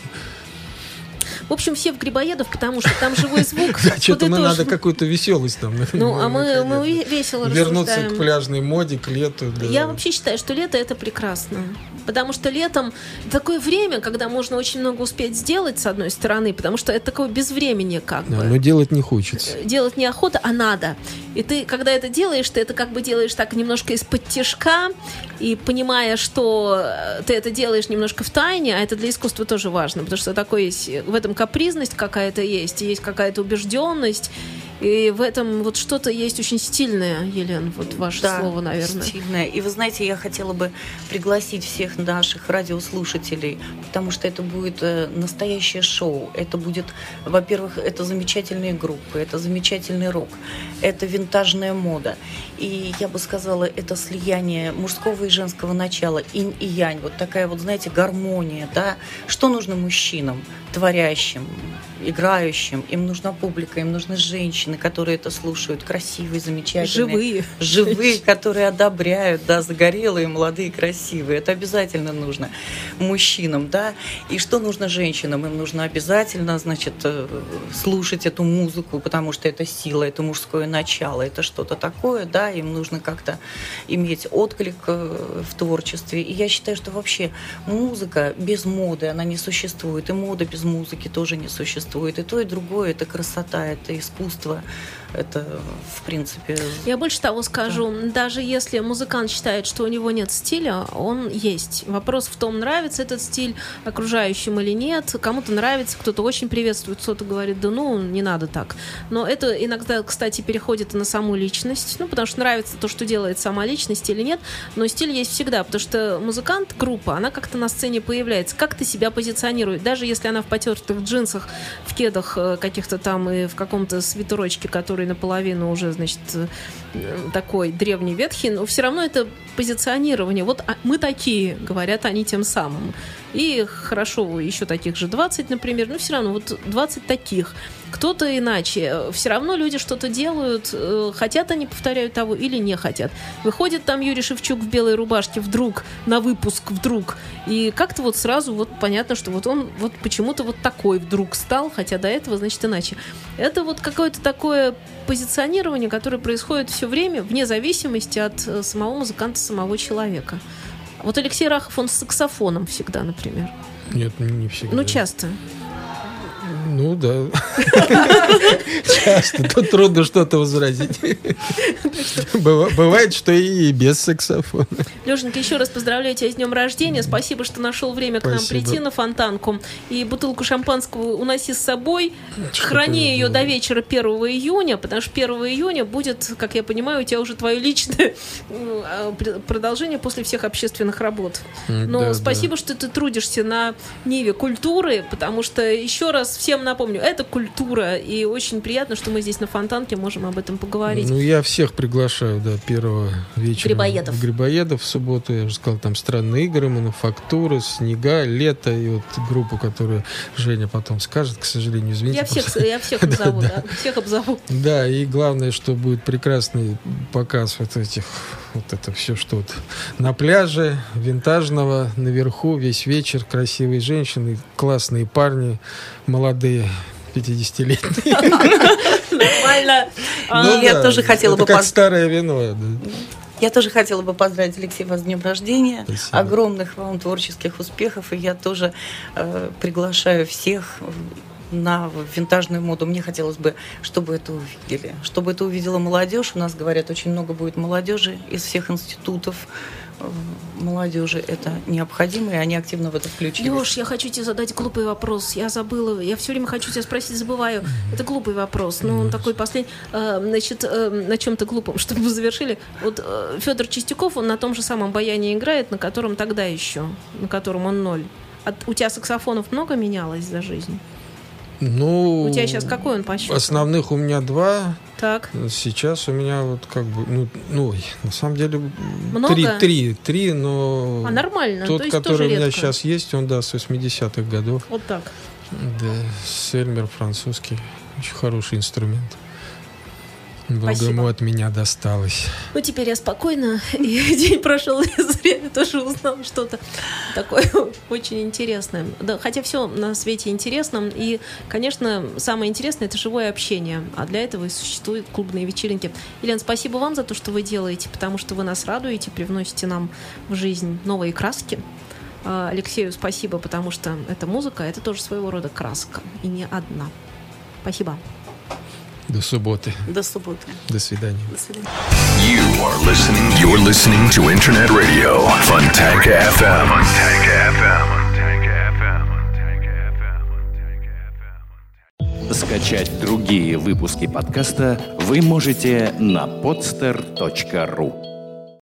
В общем, все в Грибоедов, потому что там живой звук. Что-то мы надо какую-то веселость там. Ну, а мы, мы весело Вернуться к пляжной моде, к лету. да. Я вообще считаю, что лето это прекрасно. Потому что летом такое время, когда можно очень много успеть сделать, с одной стороны, потому что это такое безвремение как Да, бы. но делать не хочется. Делать неохота, а надо. И ты, когда это делаешь, ты это как бы делаешь так немножко из-под тяжка, и понимая, что э, ты это делаешь немножко в тайне, а это для искусства тоже важно, потому что такое есть, в этом капризность какая-то есть, есть какая-то убежденность, и в этом вот что-то есть очень стильное, Елена, вот ваше Да, слово, наверное. стильная. И вы знаете, я хотела бы пригласить всех наших радиослушателей, потому что это будет э, настоящее шоу. Это будет, во-первых, это замечательные группы, это замечательный рок, это винтажная мода. И я бы сказала, это слияние мужского и женского начала, инь и янь. Вот такая вот, знаете, гармония, да. Что нужно мужчинам, творящим, будущем играющим? Им нужна публика, им нужны женщины, которые это слушают, красивые, замечательные. Живые. Живые, которые одобряют, да, загорелые, молодые, красивые. Это обязательно нужно мужчинам, да. И что нужно женщинам? Им нужно обязательно, значит, э, слушать эту музыку, потому что это сила, это мужское начало, это что-то такое, да, им нужно как-то иметь отклик э, в творчестве. И я считаю, что вообще музыка без моды, она не существует, и мода без музыки тоже не существует. И то, и другое, это красота, это искусство, это, в принципе, Я больше того скажу, даже если музыкант считает, что у него нет стиля, он есть. Вопрос в том, нравится этот стиль окружающим или нет. Кому-то нравится, кто-то очень приветствует, кто-то говорит, да ну, не надо так. Но это иногда, кстати, переходит на саму личность. Ну, потому что нравится то, что делает сама личность или нет. Но стиль есть всегда, потому что музыкант, группа, она как-то на сцене появляется, как-то себя позиционирует. Даже если она в потертых джинсах, в кедах э, каких-то там и в каком-то свитерочке, который наполовину уже, значит, э, такой древний ветхий, но все равно это позиционирование. Вот а, мы такие, говорят они тем самым. И хорошо, еще таких же 20, например, но все равно вот 20 таких. Кто-то иначе. Все равно люди что-то делают, э, хотят они, повторяют того, или не хотят. Выходит там Юрий Шевчук в белой рубашке вдруг, на выпуск вдруг, и как-то вот сразу вот понятно, что вот он вот почему-то вот такой вдруг стал, хотя до этого, значит, иначе. Это вот какое-то такое позиционирование, которое происходит все время, вне зависимости от э, самого музыканта, самого человека. Вот Алексей Рахов, он с саксофоном всегда, например. Нет, не всегда. Ну, часто. Ну да. Часто. Тут трудно что-то возразить. Быва- Бывает, что и без саксофона. Лешенька, еще раз поздравляю тебя с днем рождения. Спасибо, что нашел время к нам прийти на фонтанку. И бутылку шампанского уноси с собой. Храни ее до вечера 1 июня, потому что 1 июня будет, как я понимаю, у тебя уже твое личное пр- продолжение после всех общественных работ. Но спасибо, что ты трудишься на Ниве культуры, потому что, еще раз всем напомню, это культура, и очень приятно, что мы здесь на Фонтанке можем об этом поговорить. Ну, я всех приглашаю, да, первого вечера. Грибоедов. В Грибоедов в субботу. Я уже сказал, там странные игры, мануфактура, снега, лето. И вот группу, которую Женя потом скажет, к сожалению, извините. я всех, я всех обзову, да, всех обзову. Да, и главное, что будет прекрасный показ вот этих, вот это все что то на пляже, винтажного, наверху, весь вечер, красивые женщины, классные парни, молодые, 50-летние. Нормально. А, Ну, я тоже хотела бы как старое вино. Я тоже хотела бы поздравить Алексей вас с днем рождения. Спасибо. Огромных вам творческих успехов. И я тоже э, приглашаю всех на винтажную моду. Мне хотелось бы, чтобы это увидели. Чтобы это увидела молодежь. У нас, говорят, очень много будет молодежи из всех институтов. Э, Молодежи это необходимо, и они активно в это включились. Леш, я хочу тебе задать глупый вопрос. Я забыла. Я все время хочу тебя спросить, забываю. Это глупый вопрос. Ну, он такой последний. Э, Значит, э, на чем-то глупом, чтобы мы завершили. Вот Федор Чистяков, он на том же самом баяне играет, на котором тогда еще, на котором он ноль. А у тебя саксофонов много менялось за жизнь? Ну, У тебя сейчас какой он по счету? Основных у меня два. Так. Сейчас у меня вот как бы, ну, ну на самом деле Много? три, три, три, но А, нормально, тот, то есть который у меня редко. сейчас есть, он, да, с 80-х годов. Вот так. Да, Сельмер французский, очень хороший инструмент. Ему от меня досталось. Ну, теперь я спокойно, и день прошел, зря я тоже узнал что-то такое очень интересное. Да, хотя все на свете интересно, и, конечно, самое интересное – это живое общение, а для этого и существуют клубные вечеринки. Елена, спасибо вам за то, что вы делаете, потому что вы нас радуете, привносите нам в жизнь новые краски. А, Алексею спасибо, потому что это музыка, это тоже своего рода краска, и не одна. Спасибо. До субботы. До субботы. До свидания. До свидания. You are listening. You're listening to Internet Radio Funtank FM. Funtank FM. Скачать другие выпуски подкаста вы можете на podster.ru